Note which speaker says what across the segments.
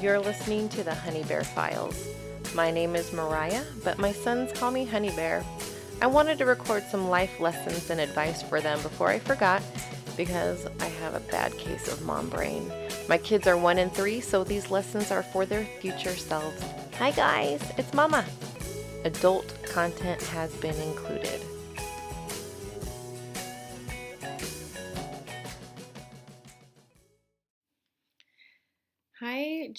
Speaker 1: You're listening to the Honey Bear Files. My name is Mariah, but my sons call me Honey Bear. I wanted to record some life lessons and advice for them before I forgot because I have a bad case of mom brain. My kids are one and three, so these lessons are for their future selves. Hi, guys, it's Mama. Adult content has been included.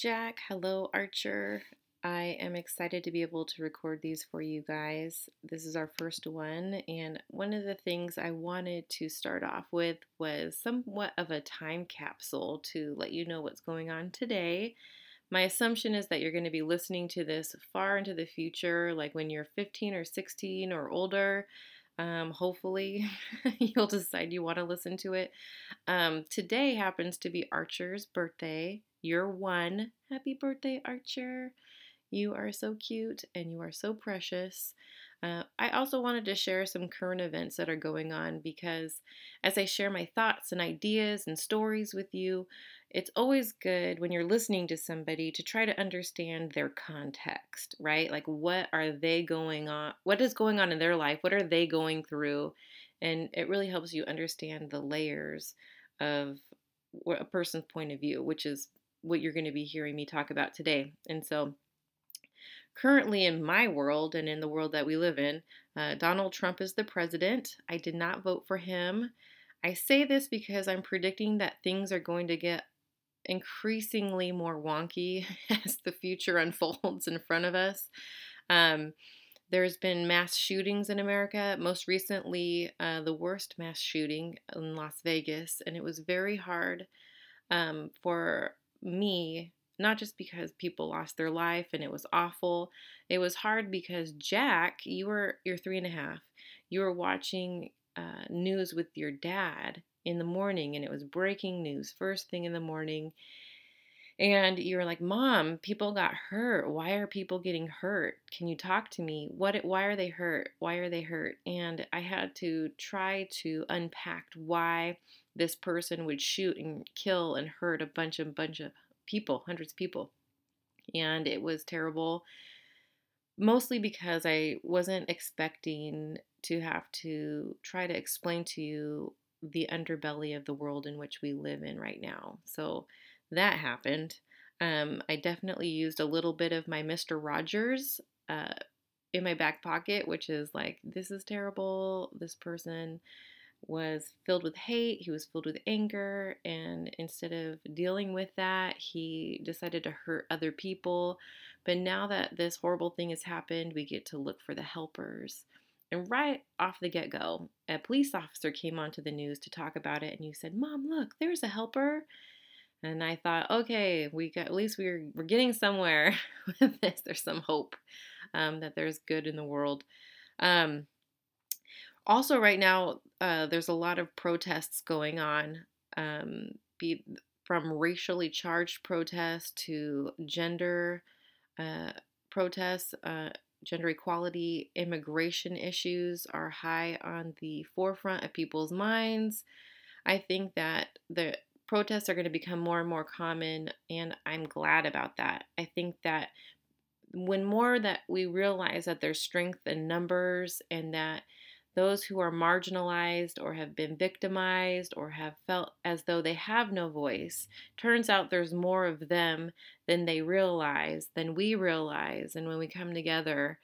Speaker 1: Jack. Hello, Archer. I am excited to be able to record these for you guys. This is our first one, and one of the things I wanted to start off with was somewhat of a time capsule to let you know what's going on today. My assumption is that you're going to be listening to this far into the future, like when you're 15 or 16 or older. Um, hopefully, you'll decide you want to listen to it. Um, today happens to be Archer's birthday. You're one. Happy birthday, Archer. You are so cute and you are so precious. Uh, I also wanted to share some current events that are going on because as I share my thoughts and ideas and stories with you, it's always good when you're listening to somebody to try to understand their context, right? Like, what are they going on? What is going on in their life? What are they going through? And it really helps you understand the layers of a person's point of view, which is what you're going to be hearing me talk about today. And so, currently in my world and in the world that we live in, uh, Donald Trump is the president. I did not vote for him. I say this because I'm predicting that things are going to get increasingly more wonky as the future unfolds in front of us. Um, there's been mass shootings in America, most recently, uh, the worst mass shooting in Las Vegas, and it was very hard um, for me not just because people lost their life and it was awful. It was hard because Jack, you were you're three and a half. You were watching uh, news with your dad in the morning, and it was breaking news first thing in the morning. And you were like, "Mom, people got hurt. Why are people getting hurt? Can you talk to me? What? Why are they hurt? Why are they hurt?" And I had to try to unpack why this person would shoot and kill and hurt a bunch of bunch of people, hundreds of people. And it was terrible, mostly because I wasn't expecting to have to try to explain to you the underbelly of the world in which we live in right now. So that happened. Um, I definitely used a little bit of my Mr. Rogers uh, in my back pocket, which is like, this is terrible. This person was filled with hate, he was filled with anger, and instead of dealing with that, he decided to hurt other people. But now that this horrible thing has happened, we get to look for the helpers. And right off the get go, a police officer came onto the news to talk about it, and you said, Mom, look, there's a helper. And I thought, okay, we got at least we're we're getting somewhere with this. There's some hope um, that there's good in the world. Um, also, right now, uh, there's a lot of protests going on, um, be from racially charged protests to gender uh, protests. Uh, gender equality, immigration issues are high on the forefront of people's minds. I think that the protests are going to become more and more common, and I'm glad about that. I think that when more that we realize that there's strength in numbers and that those who are marginalized or have been victimized or have felt as though they have no voice. Turns out there's more of them than they realize, than we realize. And when we come together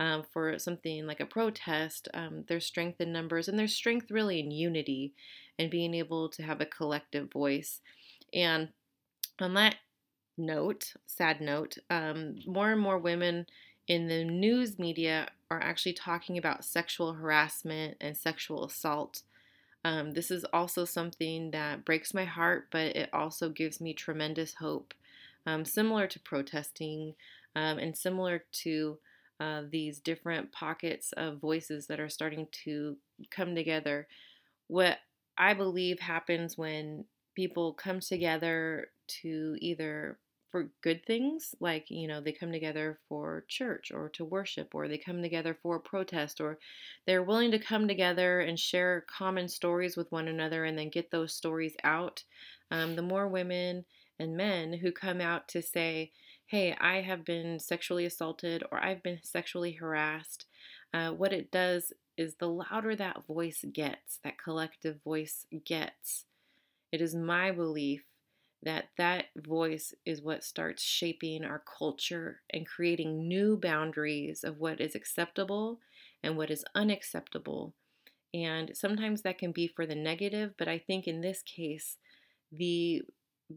Speaker 1: um, for something like a protest, um, there's strength in numbers and there's strength really in unity and being able to have a collective voice. And on that note, sad note, um, more and more women in the news media are actually talking about sexual harassment and sexual assault. Um, this is also something that breaks my heart, but it also gives me tremendous hope. Um, similar to protesting um, and similar to uh, these different pockets of voices that are starting to come together. What I believe happens when people come together to either for good things, like, you know, they come together for church or to worship, or they come together for protest, or they're willing to come together and share common stories with one another and then get those stories out. Um, the more women and men who come out to say, hey, I have been sexually assaulted or I've been sexually harassed, uh, what it does is the louder that voice gets, that collective voice gets, it is my belief that that voice is what starts shaping our culture and creating new boundaries of what is acceptable and what is unacceptable. And sometimes that can be for the negative, but I think in this case, the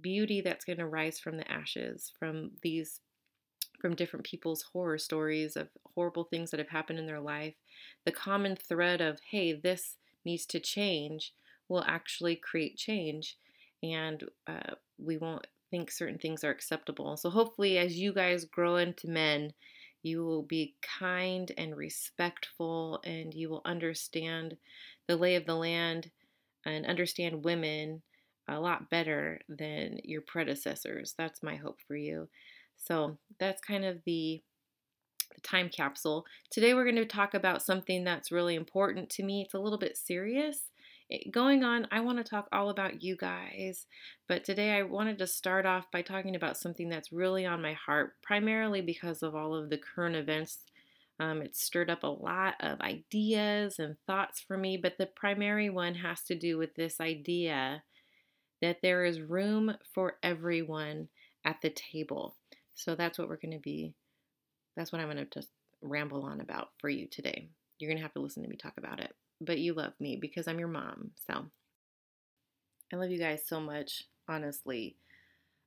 Speaker 1: beauty that's going to rise from the ashes, from these from different people's horror stories of horrible things that have happened in their life, the common thread of, hey, this needs to change, will actually create change. And uh, we won't think certain things are acceptable. So, hopefully, as you guys grow into men, you will be kind and respectful, and you will understand the lay of the land and understand women a lot better than your predecessors. That's my hope for you. So that's kind of the, the time capsule. Today we're going to talk about something that's really important to me. It's a little bit serious. It, going on, I want to talk all about you guys, but today I wanted to start off by talking about something that's really on my heart, primarily because of all of the current events um, it stirred up a lot of ideas and thoughts for me, but the primary one has to do with this idea that there is room for everyone at the table. So that's what we're going to be, that's what I'm going to just ramble on about for you today. You're going to have to listen to me talk about it. But you love me because I'm your mom. So I love you guys so much, honestly.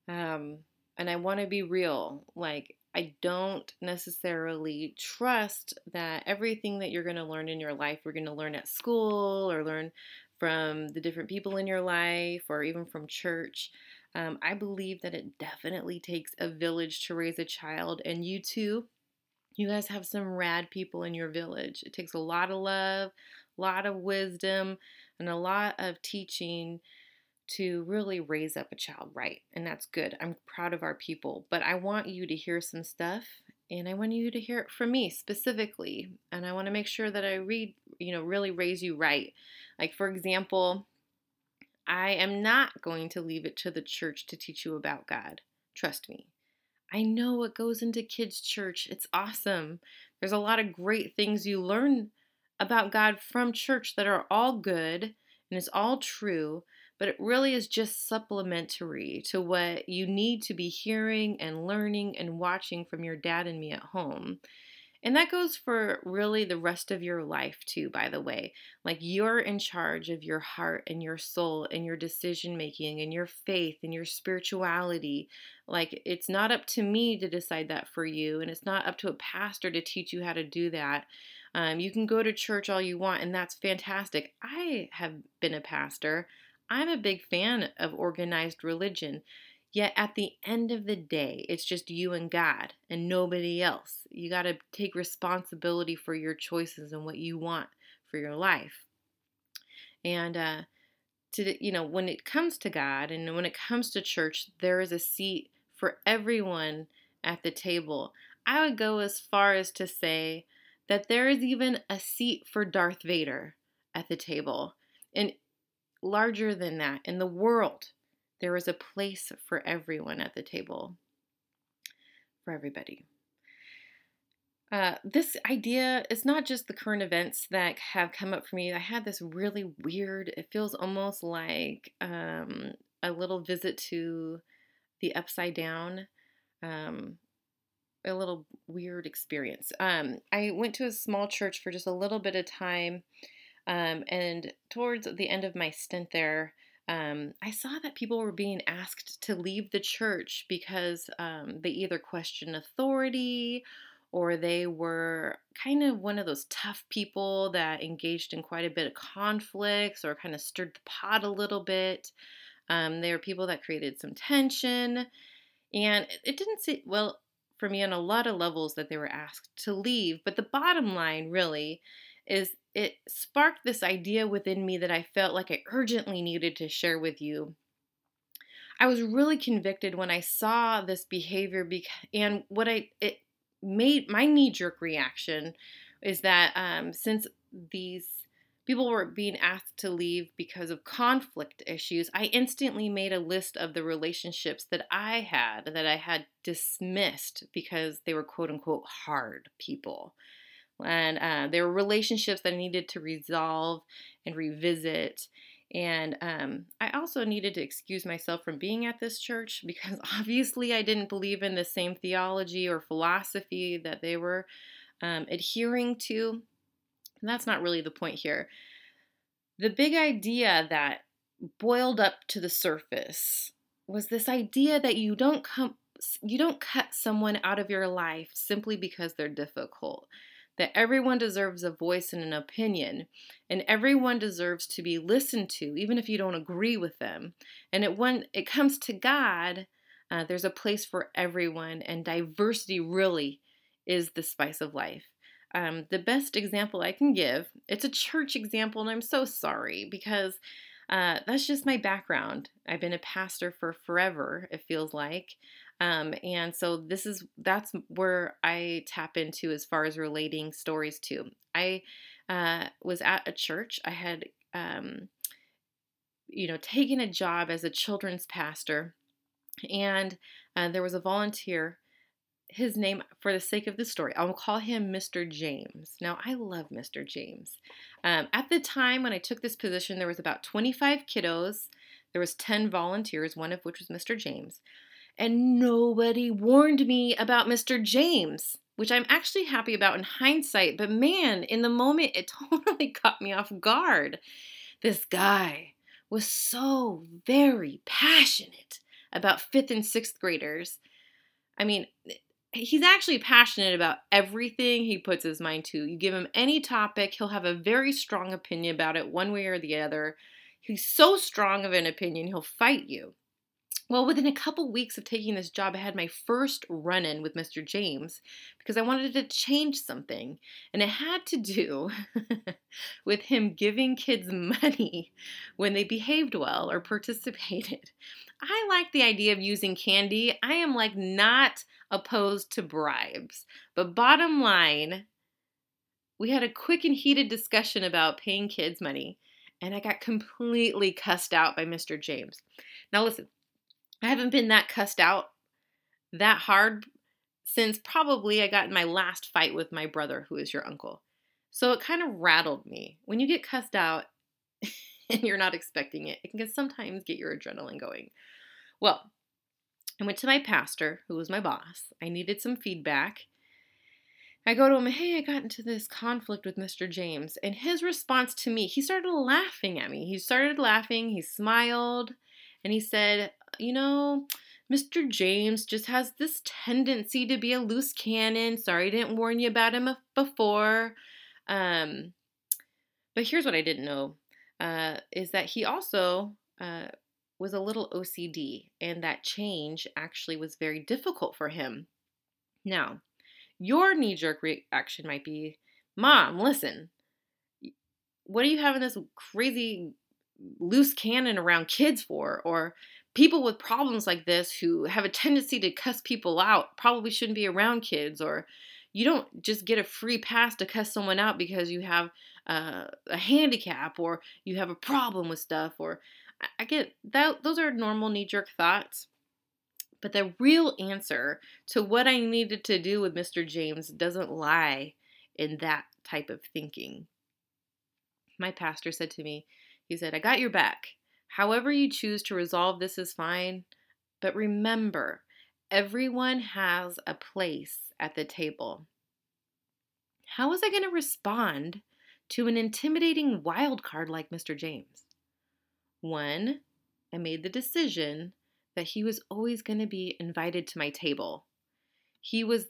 Speaker 1: Um, and I want to be real. Like, I don't necessarily trust that everything that you're going to learn in your life, you're going to learn at school or learn from the different people in your life or even from church. Um, I believe that it definitely takes a village to raise a child, and you too. You guys have some rad people in your village. It takes a lot of love, a lot of wisdom, and a lot of teaching to really raise up a child right. And that's good. I'm proud of our people. But I want you to hear some stuff and I want you to hear it from me specifically. And I want to make sure that I read, you know, really raise you right. Like, for example, I am not going to leave it to the church to teach you about God. Trust me. I know what goes into kids' church. It's awesome. There's a lot of great things you learn about God from church that are all good and it's all true, but it really is just supplementary to what you need to be hearing and learning and watching from your dad and me at home. And that goes for really the rest of your life, too, by the way. Like you're in charge of your heart and your soul and your decision making and your faith and your spirituality. Like it's not up to me to decide that for you, and it's not up to a pastor to teach you how to do that. Um, you can go to church all you want, and that's fantastic. I have been a pastor. I'm a big fan of organized religion. Yet at the end of the day, it's just you and God and nobody else. You got to take responsibility for your choices and what you want for your life. And uh, to you know, when it comes to God and when it comes to church, there is a seat for everyone at the table. I would go as far as to say that there is even a seat for Darth Vader at the table. And larger than that, in the world, there is a place for everyone at the table, for everybody. Uh, this idea is not just the current events that have come up for me. I had this really weird, it feels almost like um, a little visit to the upside down. Um, a little weird experience. Um, I went to a small church for just a little bit of time, um, and towards the end of my stint there, um, I saw that people were being asked to leave the church because um, they either questioned authority or they were kind of one of those tough people that engaged in quite a bit of conflicts or kind of stirred the pot a little bit. Um, they were people that created some tension. And it didn't seem, well, for me on a lot of levels that they were asked to leave. But the bottom line really is it sparked this idea within me that I felt like I urgently needed to share with you. I was really convicted when I saw this behavior and what I it made my knee jerk reaction is that um, since these people were being asked to leave because of conflict issues, I instantly made a list of the relationships that I had that I had dismissed because they were quote unquote hard people. And uh, there were relationships that I needed to resolve and revisit. And um, I also needed to excuse myself from being at this church because obviously I didn't believe in the same theology or philosophy that they were um, adhering to. And that's not really the point here. The big idea that boiled up to the surface was this idea that you don't come you don't cut someone out of your life simply because they're difficult that everyone deserves a voice and an opinion, and everyone deserves to be listened to, even if you don't agree with them. And it, when it comes to God, uh, there's a place for everyone, and diversity really is the spice of life. Um, the best example I can give, it's a church example, and I'm so sorry because uh, that's just my background. I've been a pastor for forever, it feels like. Um, and so this is that's where I tap into as far as relating stories to. I uh, was at a church. I had um, you know taken a job as a children's pastor, and uh, there was a volunteer. His name, for the sake of the story, I'll call him Mr. James. Now, I love Mr. James. Um, at the time when I took this position, there was about 25 kiddos. There was 10 volunteers, one of which was Mr. James and nobody warned me about Mr. James, which I'm actually happy about in hindsight, but man, in the moment, it totally caught me off guard. This guy was so very passionate about fifth and sixth graders. I mean, he's actually passionate about everything he puts his mind to. You give him any topic, he'll have a very strong opinion about it, one way or the other. He's so strong of an opinion, he'll fight you. Well, within a couple weeks of taking this job, I had my first run in with Mr. James because I wanted to change something. And it had to do with him giving kids money when they behaved well or participated. I like the idea of using candy. I am like not opposed to bribes. But bottom line, we had a quick and heated discussion about paying kids money, and I got completely cussed out by Mr. James. Now, listen, I haven't been that cussed out that hard since probably I got in my last fight with my brother, who is your uncle. So it kind of rattled me. When you get cussed out and you're not expecting it, it can sometimes get your adrenaline going. Well, I went to my pastor, who was my boss. I needed some feedback. I go to him, hey, I got into this conflict with Mr. James. And his response to me, he started laughing at me. He started laughing, he smiled, and he said, you know, Mr. James just has this tendency to be a loose cannon. Sorry I didn't warn you about him before. Um, but here's what I didn't know uh, is that he also uh, was a little OCD, and that change actually was very difficult for him. Now, your knee jerk reaction might be Mom, listen, what are you having this crazy loose cannon around kids for? Or people with problems like this who have a tendency to cuss people out probably shouldn't be around kids or you don't just get a free pass to cuss someone out because you have uh, a handicap or you have a problem with stuff or I get that those are normal knee jerk thoughts. But the real answer to what I needed to do with Mr. James doesn't lie in that type of thinking. My pastor said to me, he said, I got your back. However, you choose to resolve this is fine, but remember, everyone has a place at the table. How was I going to respond to an intimidating wild card like Mr. James? One, I made the decision that he was always going to be invited to my table. He was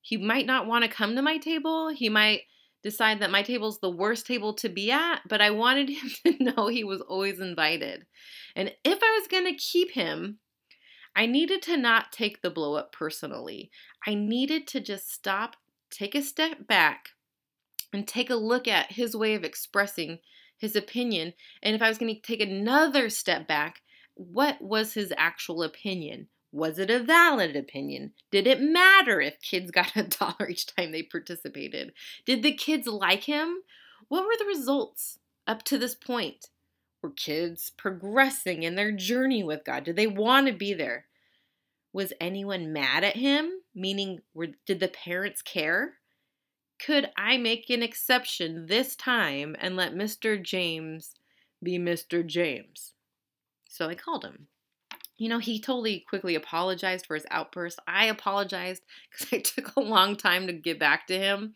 Speaker 1: he might not want to come to my table. He might decide that my table's the worst table to be at, but I wanted him to know he was always invited. And if I was going to keep him, I needed to not take the blow up personally. I needed to just stop, take a step back, and take a look at his way of expressing his opinion. And if I was going to take another step back, what was his actual opinion? Was it a valid opinion? Did it matter if kids got a dollar each time they participated? Did the kids like him? What were the results? up to this point? Were kids progressing in their journey with God? Did they want to be there? Was anyone mad at him? Meaning, were, did the parents care? Could I make an exception this time and let Mr. James be Mr. James? So I called him. You know, he totally quickly apologized for his outburst. I apologized because it took a long time to get back to him.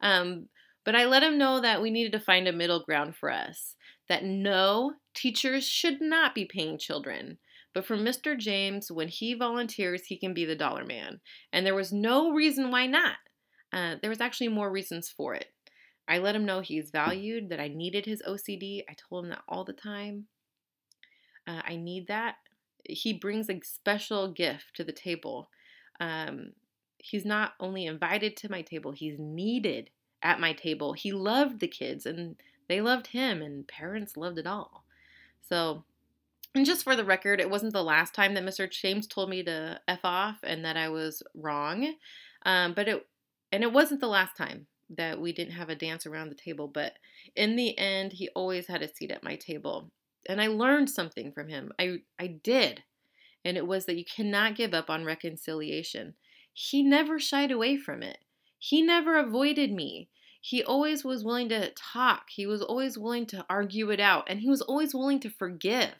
Speaker 1: Um, but I let him know that we needed to find a middle ground for us. That no, teachers should not be paying children. But for Mr. James, when he volunteers, he can be the dollar man. And there was no reason why not. Uh, there was actually more reasons for it. I let him know he's valued, that I needed his OCD. I told him that all the time. Uh, I need that. He brings a special gift to the table. Um, he's not only invited to my table, he's needed at my table. He loved the kids and they loved him, and parents loved it all. So, and just for the record, it wasn't the last time that Mr. James told me to F off and that I was wrong. Um, but it, and it wasn't the last time that we didn't have a dance around the table. But in the end, he always had a seat at my table. And I learned something from him. I, I did. And it was that you cannot give up on reconciliation. He never shied away from it. He never avoided me. He always was willing to talk. He was always willing to argue it out. And he was always willing to forgive.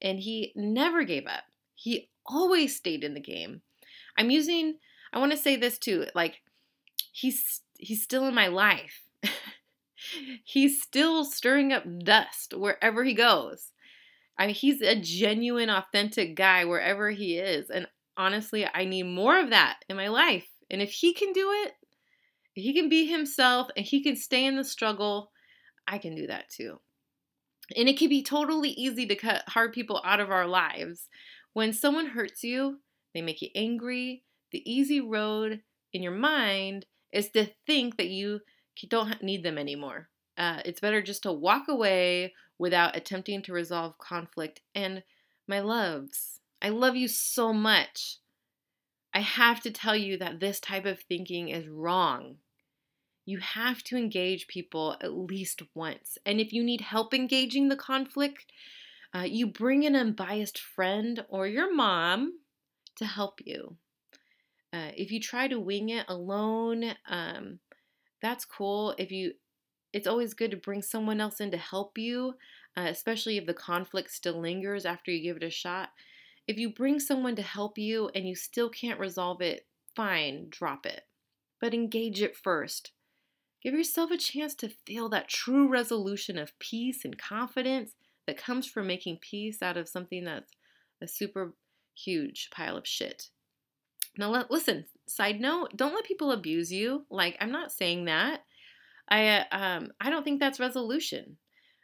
Speaker 1: And he never gave up. He always stayed in the game. I'm using, I want to say this too, like, he's he's still in my life. He's still stirring up dust wherever he goes. I mean, he's a genuine, authentic guy wherever he is. And honestly, I need more of that in my life. And if he can do it, he can be himself and he can stay in the struggle, I can do that too. And it can be totally easy to cut hard people out of our lives. When someone hurts you, they make you angry. The easy road in your mind is to think that you don't need them anymore. Uh, it's better just to walk away without attempting to resolve conflict. And my loves, I love you so much. I have to tell you that this type of thinking is wrong. You have to engage people at least once. And if you need help engaging the conflict, uh, you bring an unbiased friend or your mom to help you. Uh, if you try to wing it alone, um, that's cool. If you, it's always good to bring someone else in to help you, uh, especially if the conflict still lingers after you give it a shot. If you bring someone to help you and you still can't resolve it, fine, drop it. But engage it first. Give yourself a chance to feel that true resolution of peace and confidence that comes from making peace out of something that's a super huge pile of shit. Now, let, listen, side note, don't let people abuse you. Like, I'm not saying that. I, um, I don't think that's resolution.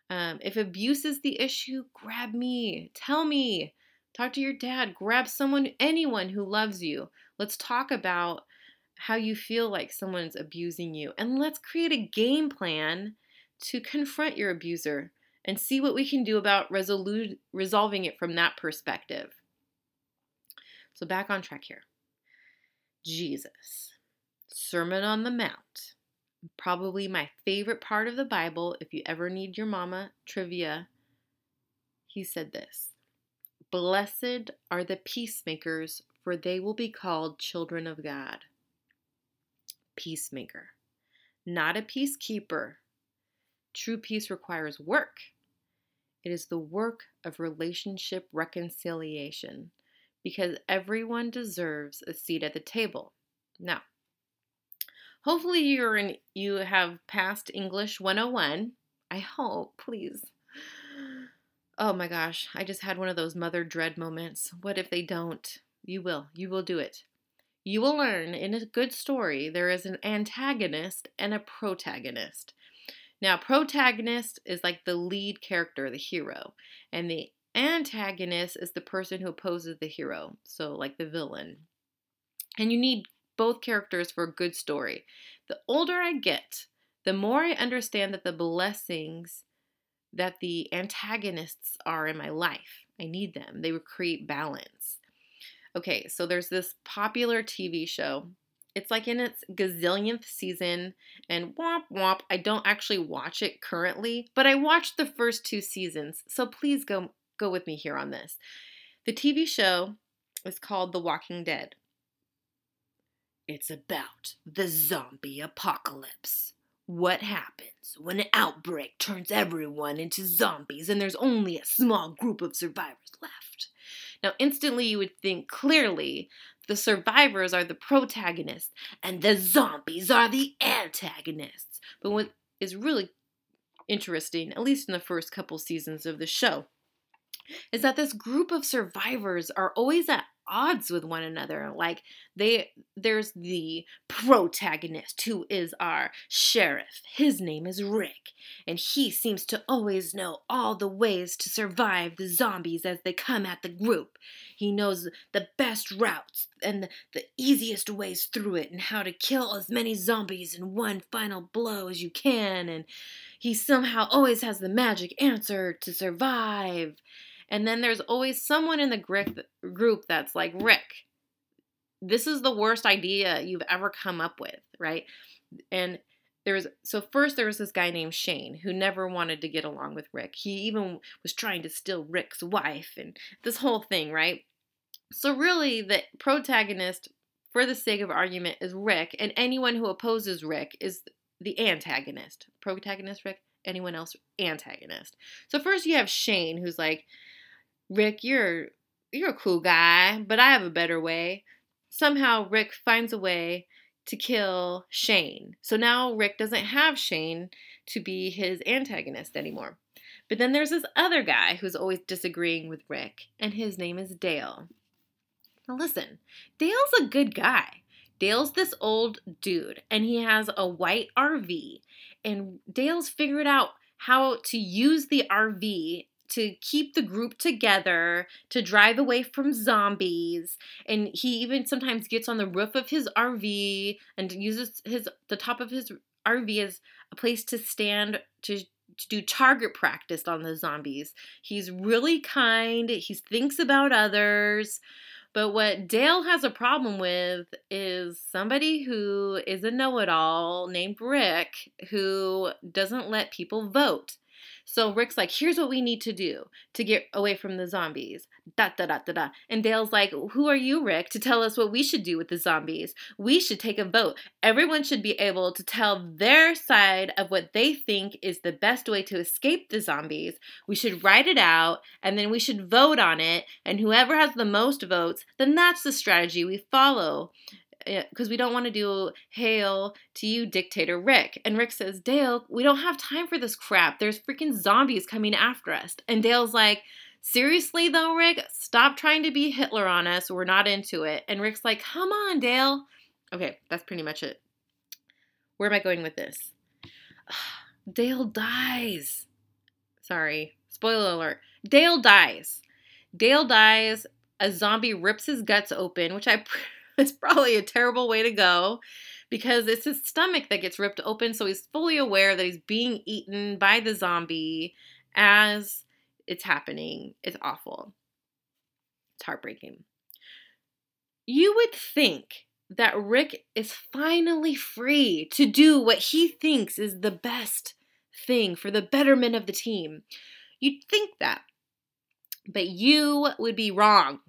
Speaker 1: Um, if abuse is the issue, grab me, tell me, Talk to your dad, grab someone, anyone who loves you. Let's talk about how you feel like someone's abusing you. And let's create a game plan to confront your abuser and see what we can do about resolu- resolving it from that perspective. So, back on track here. Jesus, Sermon on the Mount. Probably my favorite part of the Bible. If you ever need your mama trivia, he said this Blessed are the peacemakers, for they will be called children of God. Peacemaker, not a peacekeeper. True peace requires work. It is the work of relationship reconciliation because everyone deserves a seat at the table. Now, hopefully you're in you have passed English 101. I hope, please. Oh my gosh, I just had one of those mother dread moments. What if they don't? You will. You will do it. You will learn in a good story there is an antagonist and a protagonist. Now, protagonist is like the lead character, the hero, and the antagonist is the person who opposes the hero, so like the villain. And you need both characters for a good story. The older I get, the more I understand that the blessings that the antagonists are in my life. I need them. They would create balance. Okay, so there's this popular TV show. It's like in its gazillionth season, and womp womp. I don't actually watch it currently, but I watched the first two seasons, so please go go with me here on this. The TV show is called The Walking Dead. It's about the zombie apocalypse. What happens when an outbreak turns everyone into zombies and there's only a small group of survivors left? Now, instantly you would think clearly the survivors are the protagonists and the zombies are the antagonists. But what is really interesting, at least in the first couple seasons of the show, is that this group of survivors are always at odds with one another like they there's the protagonist who is our sheriff. His name is rick and he seems to always know all the ways to survive the zombies as they come at the group. He knows the best routes and the, the easiest ways through it and how to kill as many zombies in one final blow as you can and he somehow always has the magic answer to survive and then there's always someone in the group that's like, Rick, this is the worst idea you've ever come up with, right? And there's so first there was this guy named Shane who never wanted to get along with Rick. He even was trying to steal Rick's wife and this whole thing, right? So really the protagonist for the sake of argument is Rick and anyone who opposes Rick is the antagonist. Protagonist Rick, anyone else antagonist. So first you have Shane who's like Rick, you're you're a cool guy, but I have a better way. Somehow Rick finds a way to kill Shane. So now Rick doesn't have Shane to be his antagonist anymore. But then there's this other guy who's always disagreeing with Rick, and his name is Dale. Now listen, Dale's a good guy. Dale's this old dude, and he has a white RV, and Dale's figured out how to use the RV to keep the group together, to drive away from zombies. And he even sometimes gets on the roof of his RV and uses his the top of his RV as a place to stand to to do target practice on the zombies. He's really kind, he thinks about others. But what Dale has a problem with is somebody who is a know it all named Rick who doesn't let people vote. So Rick's like, here's what we need to do to get away from the zombies. Da da da da da. And Dale's like, who are you, Rick, to tell us what we should do with the zombies? We should take a vote. Everyone should be able to tell their side of what they think is the best way to escape the zombies. We should write it out and then we should vote on it. And whoever has the most votes, then that's the strategy we follow Eh, because we don't want to do hail to you dictator rick. And rick says dale we don't have time for this crap. There's freaking zombies coming after us. And dale's like seriously though rick? Stop trying to be hitler on us. We're not into it. And rick's like come on dale. Okay that's pretty much it. Where am i going with this? Dale dies. Sorry spoiler alert. Dale dies. Dale dies. A zombie rips his guts open which i it's probably a terrible way to go because it's his stomach that gets ripped open. So he's fully aware that he's being eaten by the zombie as it's happening. It's awful. It's heartbreaking. You would think that Rick is finally free to do what he thinks is the best thing for the betterment of the team. You'd think that. But you would be wrong.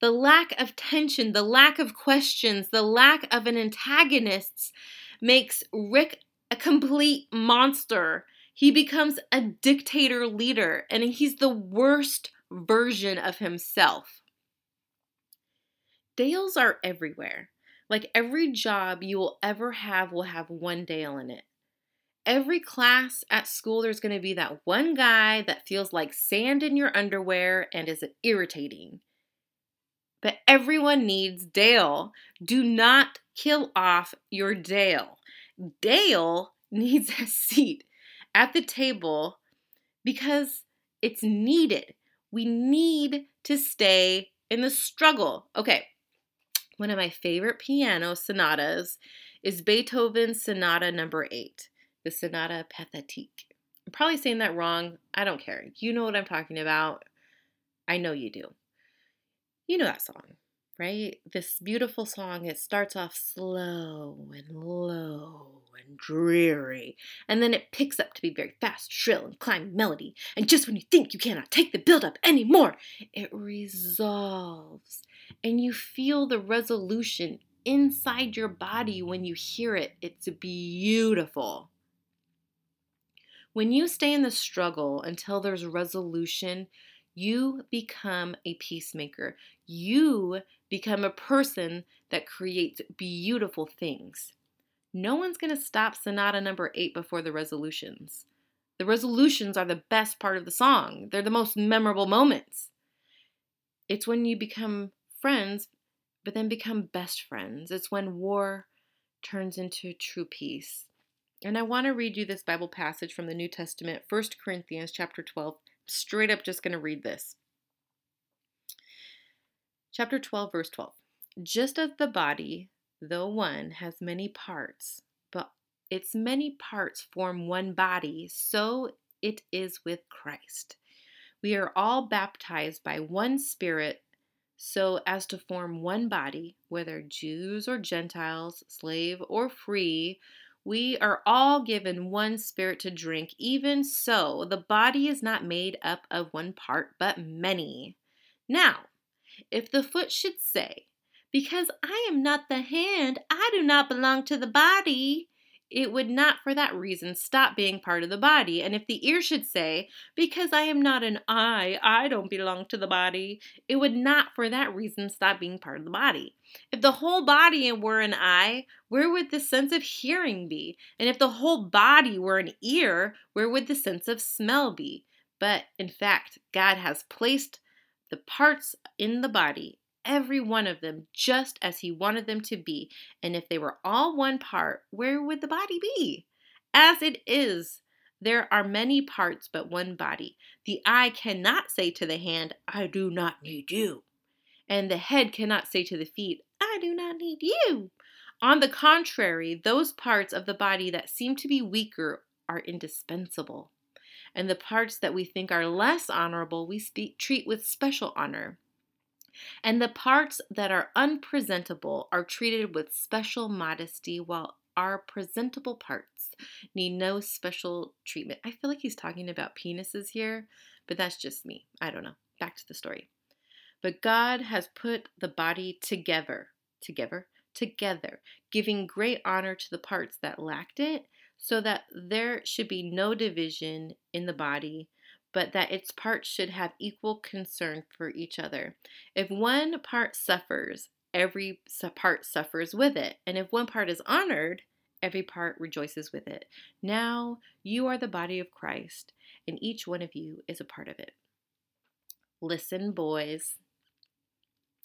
Speaker 1: The lack of tension, the lack of questions, the lack of an antagonist makes Rick a complete monster. He becomes a dictator leader, and he's the worst version of himself. Dales are everywhere. Like every job you will ever have will have one Dale in it. Every class at school, there's going to be that one guy that feels like sand in your underwear and is irritating. But everyone needs Dale. Do not kill off your Dale. Dale needs a seat at the table because it's needed. We need to stay in the struggle. Okay, one of my favorite piano sonatas is Beethoven's Sonata number eight, the Sonata Pathétique. I'm probably saying that wrong. I don't care. You know what I'm talking about. I know you do. You know that song, right? This beautiful song, it starts off slow and low and dreary, and then it picks up to be very fast, shrill, and climbing melody. And just when you think you cannot take the build up anymore, it resolves, and you feel the resolution inside your body when you hear it. It's beautiful. When you stay in the struggle until there's resolution, you become a peacemaker. You become a person that creates beautiful things. No one's going to stop Sonata number eight before the resolutions. The resolutions are the best part of the song, they're the most memorable moments. It's when you become friends, but then become best friends. It's when war turns into true peace. And I want to read you this Bible passage from the New Testament, 1 Corinthians chapter 12. Straight up just going to read this. Chapter 12, verse 12. Just as the body, though one, has many parts, but its many parts form one body, so it is with Christ. We are all baptized by one Spirit so as to form one body, whether Jews or Gentiles, slave or free. We are all given one spirit to drink. Even so, the body is not made up of one part, but many. Now, if the foot should say, Because I am not the hand, I do not belong to the body, it would not for that reason stop being part of the body. And if the ear should say, Because I am not an eye, I don't belong to the body, it would not for that reason stop being part of the body. If the whole body were an eye, where would the sense of hearing be? And if the whole body were an ear, where would the sense of smell be? But in fact, God has placed the parts in the body every one of them just as he wanted them to be. And if they were all one part, where would the body be? As it is, there are many parts but one body. The eye cannot say to the hand, I do not need you. And the head cannot say to the feet, I do not need you. On the contrary, those parts of the body that seem to be weaker are indispensable. And the parts that we think are less honorable, we speak, treat with special honor. And the parts that are unpresentable are treated with special modesty, while our presentable parts need no special treatment. I feel like he's talking about penises here, but that's just me. I don't know. Back to the story. But God has put the body together, together, together, giving great honor to the parts that lacked it, so that there should be no division in the body but that its parts should have equal concern for each other. If one part suffers, every part suffers with it. And if one part is honored, every part rejoices with it. Now you are the body of Christ, and each one of you is a part of it. Listen, boys.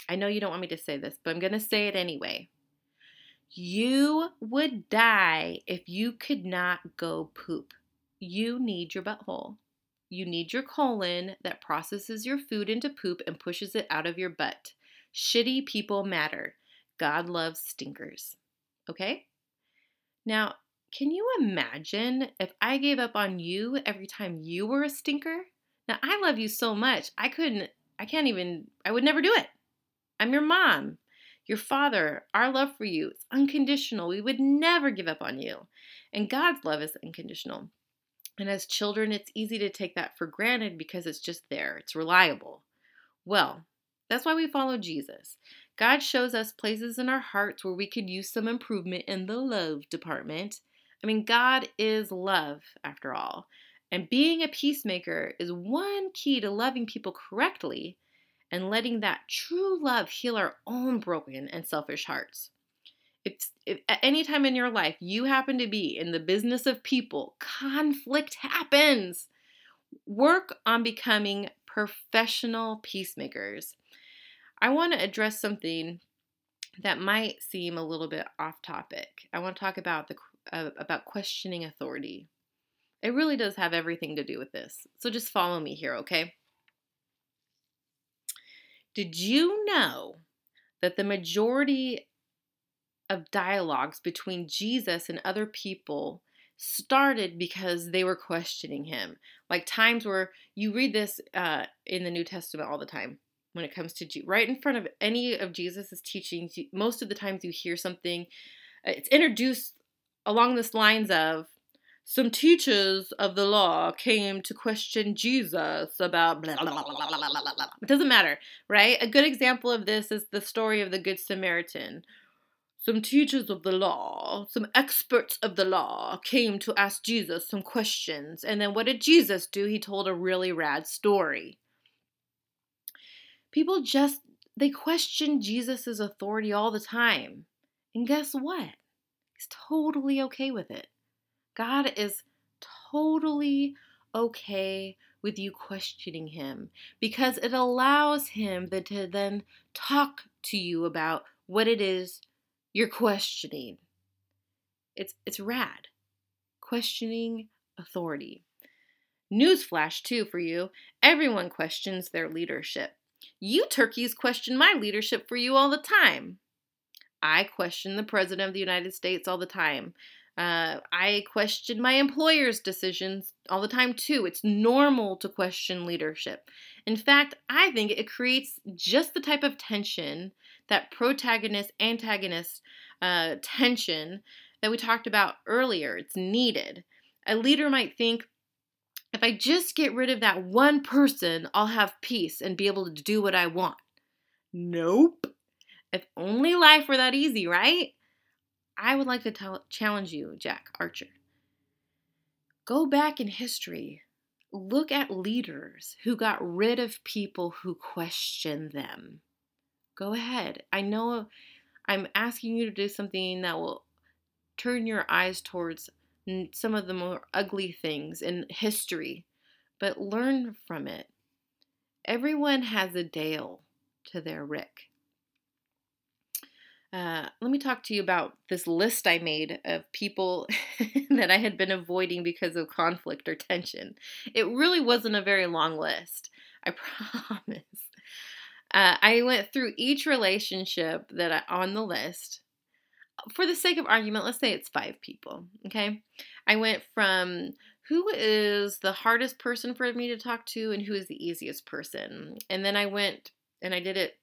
Speaker 1: I know you don't want me to say this, but I'm going to say it anyway. You would die if you could not go poop. You need your butthole. You need your colon that processes your food into poop and pushes it out of your butt. Shitty people matter. God loves stinkers. Okay? Now, can you imagine if I gave up on you every time you were a stinker? Now, I love you so much, I couldn't, I can't even, I would never do it. I'm your mom, your father. Our love for you is unconditional. We would never give up on you. And God's love is unconditional. And as children, it's easy to take that for granted because it's just there, it's reliable. Well, that's why we follow Jesus. God shows us places in our hearts where we could use some improvement in the love department. I mean, God is love, after all. And being a peacemaker is one key to loving people correctly and letting that true love heal our own broken and selfish hearts if, if at any time in your life you happen to be in the business of people, conflict happens. Work on becoming professional peacemakers. I want to address something that might seem a little bit off topic. I want to talk about the uh, about questioning authority. It really does have everything to do with this. So just follow me here, okay? Did you know that the majority of dialogues between Jesus and other people started because they were questioning him. Like times where you read this uh, in the New Testament all the time. when it comes to right in front of any of Jesus's teachings. Most of the times you hear something, uh, it's introduced along this lines of some teachers of the law came to question Jesus about blah, blah, blah. It doesn't matter, right? A good example of this is the story of the Good Samaritan. Some teachers of the law, some experts of the law came to ask Jesus some questions. And then what did Jesus do? He told a really rad story. People just, they question Jesus' authority all the time. And guess what? He's totally okay with it. God is totally okay with you questioning him because it allows him to then talk to you about what it is you're questioning. It's it's rad. Questioning authority. Newsflash too for you. Everyone questions their leadership. You turkeys question my leadership for you all the time. I question the president of the United States all the time. Uh, I question my employer's decisions all the time, too. It's normal to question leadership. In fact, I think it creates just the type of tension, that protagonist antagonist uh, tension that we talked about earlier. It's needed. A leader might think, if I just get rid of that one person, I'll have peace and be able to do what I want. Nope. If only life were that easy, right? I would like to challenge you, Jack Archer. Go back in history. Look at leaders who got rid of people who questioned them. Go ahead. I know I'm asking you to do something that will turn your eyes towards some of the more ugly things in history, but learn from it. Everyone has a Dale to their Rick. Uh, let me talk to you about this list I made of people that I had been avoiding because of conflict or tension. It really wasn't a very long list, I promise. Uh, I went through each relationship that I, on the list. For the sake of argument, let's say it's five people. Okay, I went from who is the hardest person for me to talk to and who is the easiest person, and then I went and I did it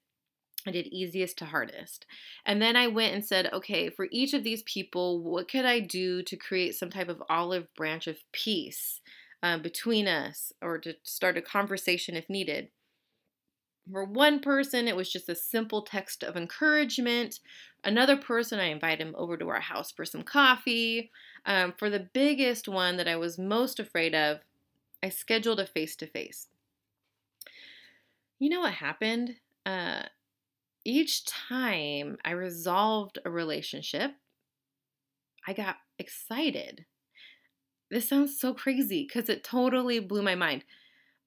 Speaker 1: I did easiest to hardest. And then I went and said, okay, for each of these people, what could I do to create some type of olive branch of peace uh, between us or to start a conversation if needed? For one person, it was just a simple text of encouragement. Another person, I invited him over to our house for some coffee. Um, for the biggest one that I was most afraid of, I scheduled a face to face. You know what happened? Uh, each time I resolved a relationship, I got excited. This sounds so crazy because it totally blew my mind.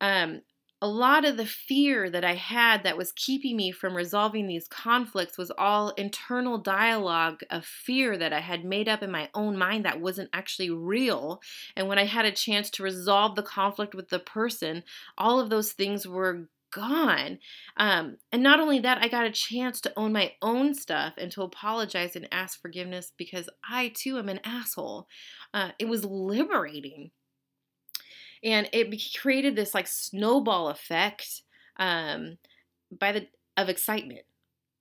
Speaker 1: Um, a lot of the fear that I had that was keeping me from resolving these conflicts was all internal dialogue of fear that I had made up in my own mind that wasn't actually real. And when I had a chance to resolve the conflict with the person, all of those things were gone. Um, and not only that, I got a chance to own my own stuff and to apologize and ask forgiveness because I too am an asshole. Uh, it was liberating. And it created this like snowball effect um, by the of excitement.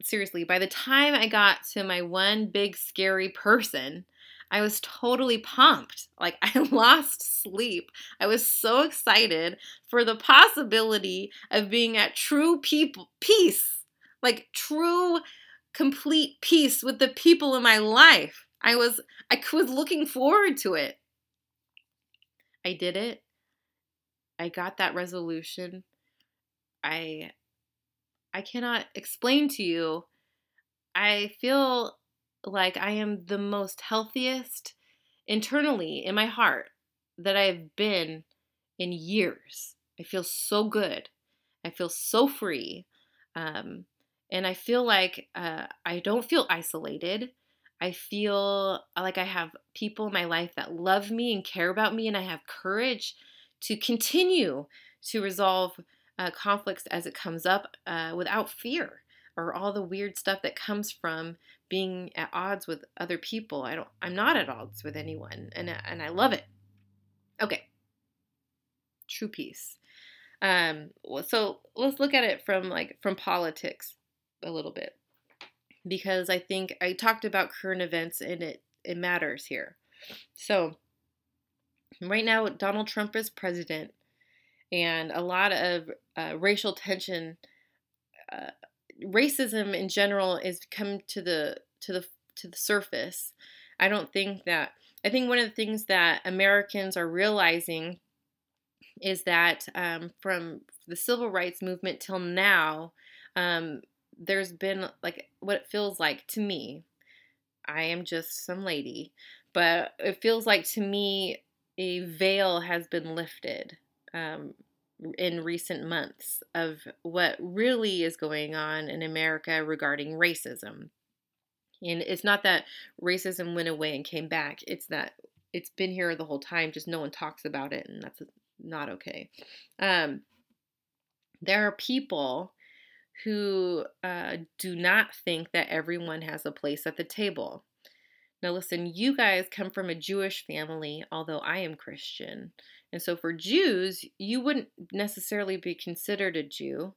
Speaker 1: Seriously, by the time I got to my one big scary person, I was totally pumped. Like I lost sleep. I was so excited for the possibility of being at true people peace. Like true complete peace with the people in my life. I was I was looking forward to it. I did it. I got that resolution. I I cannot explain to you. I feel like I am the most healthiest internally in my heart that I've been in years. I feel so good. I feel so free. Um, and I feel like uh, I don't feel isolated. I feel like I have people in my life that love me and care about me, and I have courage to continue to resolve uh, conflicts as it comes up uh, without fear or all the weird stuff that comes from being at odds with other people. I don't I'm not at odds with anyone and and I love it. Okay. True peace. Um, so let's look at it from like from politics a little bit because I think I talked about current events and it it matters here. So right now Donald Trump is president and a lot of uh, racial tension uh, racism in general is come to the to the to the surface. I don't think that I think one of the things that Americans are realizing is that um, from the civil rights movement till now, um, there's been like what it feels like to me. I am just some lady, but it feels like to me a veil has been lifted um, in recent months of what really is going on in America regarding racism. And it's not that racism went away and came back, it's that it's been here the whole time, just no one talks about it, and that's not okay. Um, there are people who uh, do not think that everyone has a place at the table. Now, listen, you guys come from a Jewish family, although I am Christian. And so for Jews, you wouldn't necessarily be considered a Jew,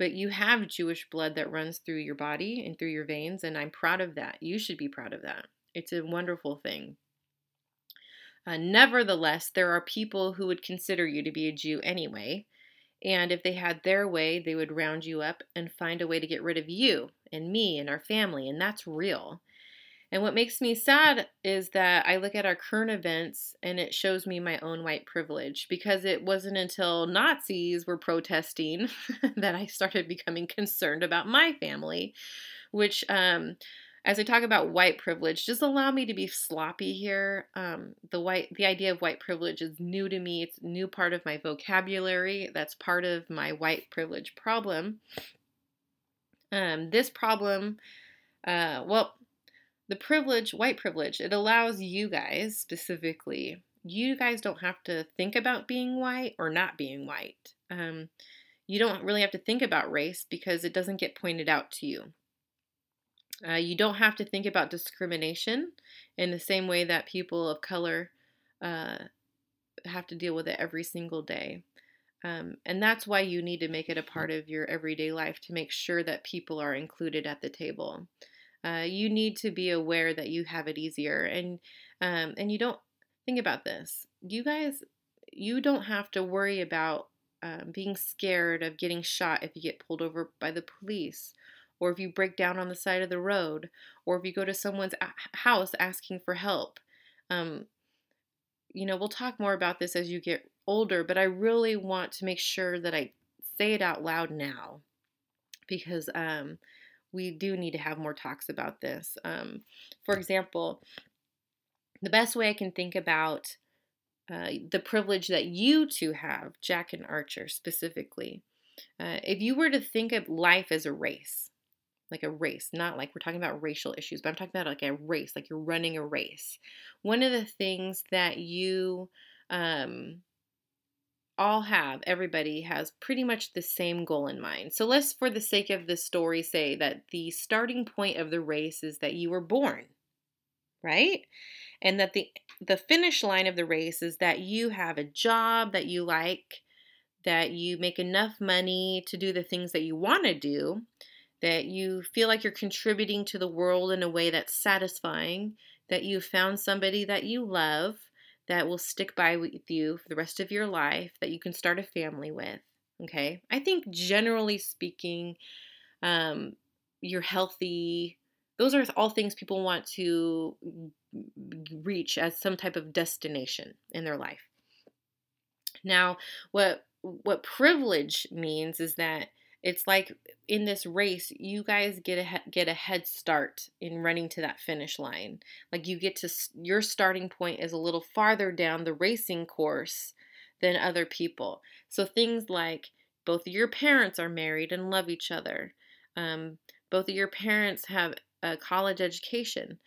Speaker 1: but you have Jewish blood that runs through your body and through your veins. And I'm proud of that. You should be proud of that. It's a wonderful thing. Uh, nevertheless, there are people who would consider you to be a Jew anyway. And if they had their way, they would round you up and find a way to get rid of you and me and our family. And that's real. And what makes me sad is that I look at our current events and it shows me my own white privilege because it wasn't until Nazis were protesting that I started becoming concerned about my family, which um, as I talk about white privilege, just allow me to be sloppy here. Um, the white, the idea of white privilege is new to me. It's a new part of my vocabulary. That's part of my white privilege problem. Um, this problem, uh, well, the privilege, white privilege, it allows you guys specifically. You guys don't have to think about being white or not being white. Um, you don't really have to think about race because it doesn't get pointed out to you. Uh, you don't have to think about discrimination in the same way that people of color uh, have to deal with it every single day. Um, and that's why you need to make it a part of your everyday life to make sure that people are included at the table. Uh, you need to be aware that you have it easier, and um, and you don't think about this. You guys, you don't have to worry about um, being scared of getting shot if you get pulled over by the police or if you break down on the side of the road, or if you go to someone's house asking for help. Um, you know, we'll talk more about this as you get older, but I really want to make sure that I say it out loud now because um, we do need to have more talks about this. Um, for example, the best way I can think about uh, the privilege that you two have, Jack and Archer specifically, uh, if you were to think of life as a race, like a race, not like we're talking about racial issues, but I'm talking about like a race, like you're running a race. One of the things that you um, all have, everybody has pretty much the same goal in mind. So let's, for the sake of this story, say that the starting point of the race is that you were born, right? And that the the finish line of the race is that you have a job that you like, that you make enough money to do the things that you want to do, that you feel like you're contributing to the world in a way that's satisfying, that you found somebody that you love that will stick by with you for the rest of your life, that you can start a family with. Okay. I think generally speaking, um, you're healthy. Those are all things people want to reach as some type of destination in their life. Now, what what privilege means is that it's like in this race, you guys get a get a head start in running to that finish line. Like you get to your starting point is a little farther down the racing course than other people. So things like both of your parents are married and love each other. Um, both of your parents have a college education.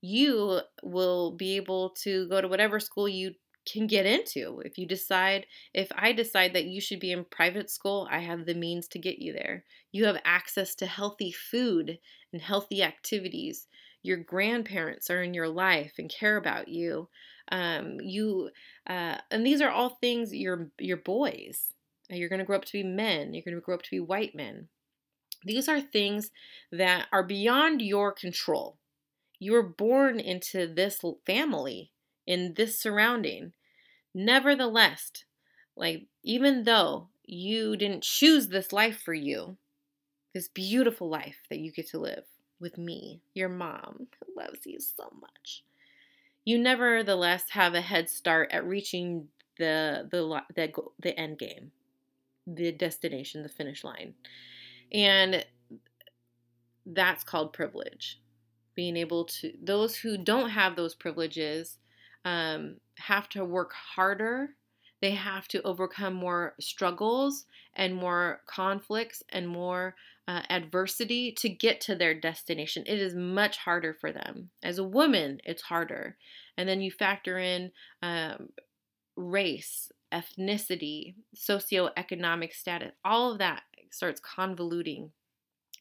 Speaker 1: You will be able to go to whatever school you can get into. If you decide, if I decide that you should be in private school, I have the means to get you there. You have access to healthy food and healthy activities. Your grandparents are in your life and care about you. Um, you uh, and these are all things your your boys. You're going to grow up to be men. You're going to grow up to be white men. These are things that are beyond your control. You were born into this family, in this surrounding. Nevertheless, like, even though you didn't choose this life for you, this beautiful life that you get to live with me, your mom, who loves you so much, you nevertheless have a head start at reaching the the the, the end game, the destination, the finish line. And that's called privilege. Being able to, those who don't have those privileges um, have to work harder. They have to overcome more struggles and more conflicts and more uh, adversity to get to their destination. It is much harder for them. As a woman, it's harder. And then you factor in um, race, ethnicity, socioeconomic status, all of that starts convoluting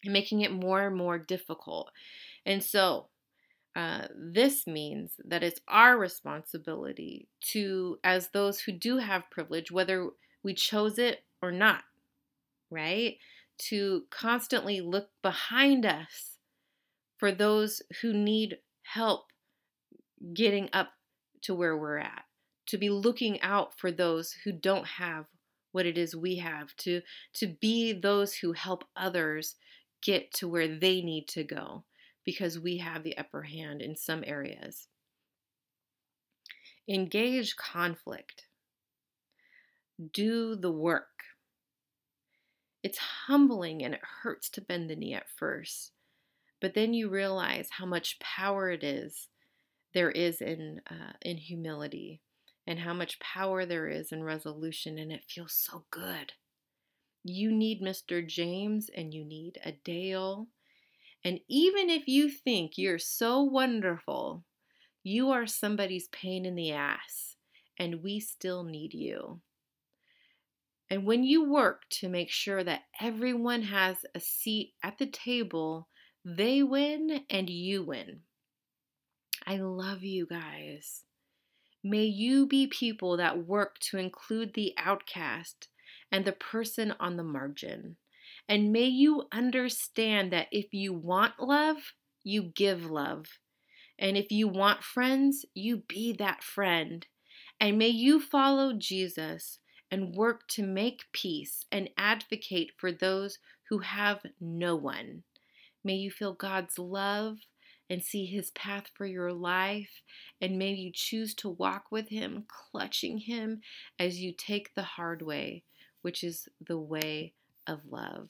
Speaker 1: and making it more and more difficult. And so, uh, this means that it's our responsibility to, as those who do have privilege, whether we chose it or not, right? To constantly look behind us for those who need help getting up to where we're at, to be looking out for those who don't have what it is we have, to, to be those who help others get to where they need to go because we have the upper hand in some areas. Engage conflict. Do the work. It's humbling and it hurts to bend the knee at first, but then you realize how much power it is there is in uh, in humility and how much power there is in resolution, and it feels so good. You need Mr. James and you need a Dale. And even if you think you're so wonderful, you are somebody's pain in the ass, and we still need you. And when you work to make sure that everyone has a seat at the table, they win and you win. I love you guys. May you be people that work to include the outcast and the person on the margin. And may you understand that if you want love, you give love. And if you want friends, you be that friend. And may you follow Jesus and work to make peace and advocate for those who have no one. May you feel God's love and see his path for your life. And may you choose to walk with him, clutching him as you take the hard way which is the way of love.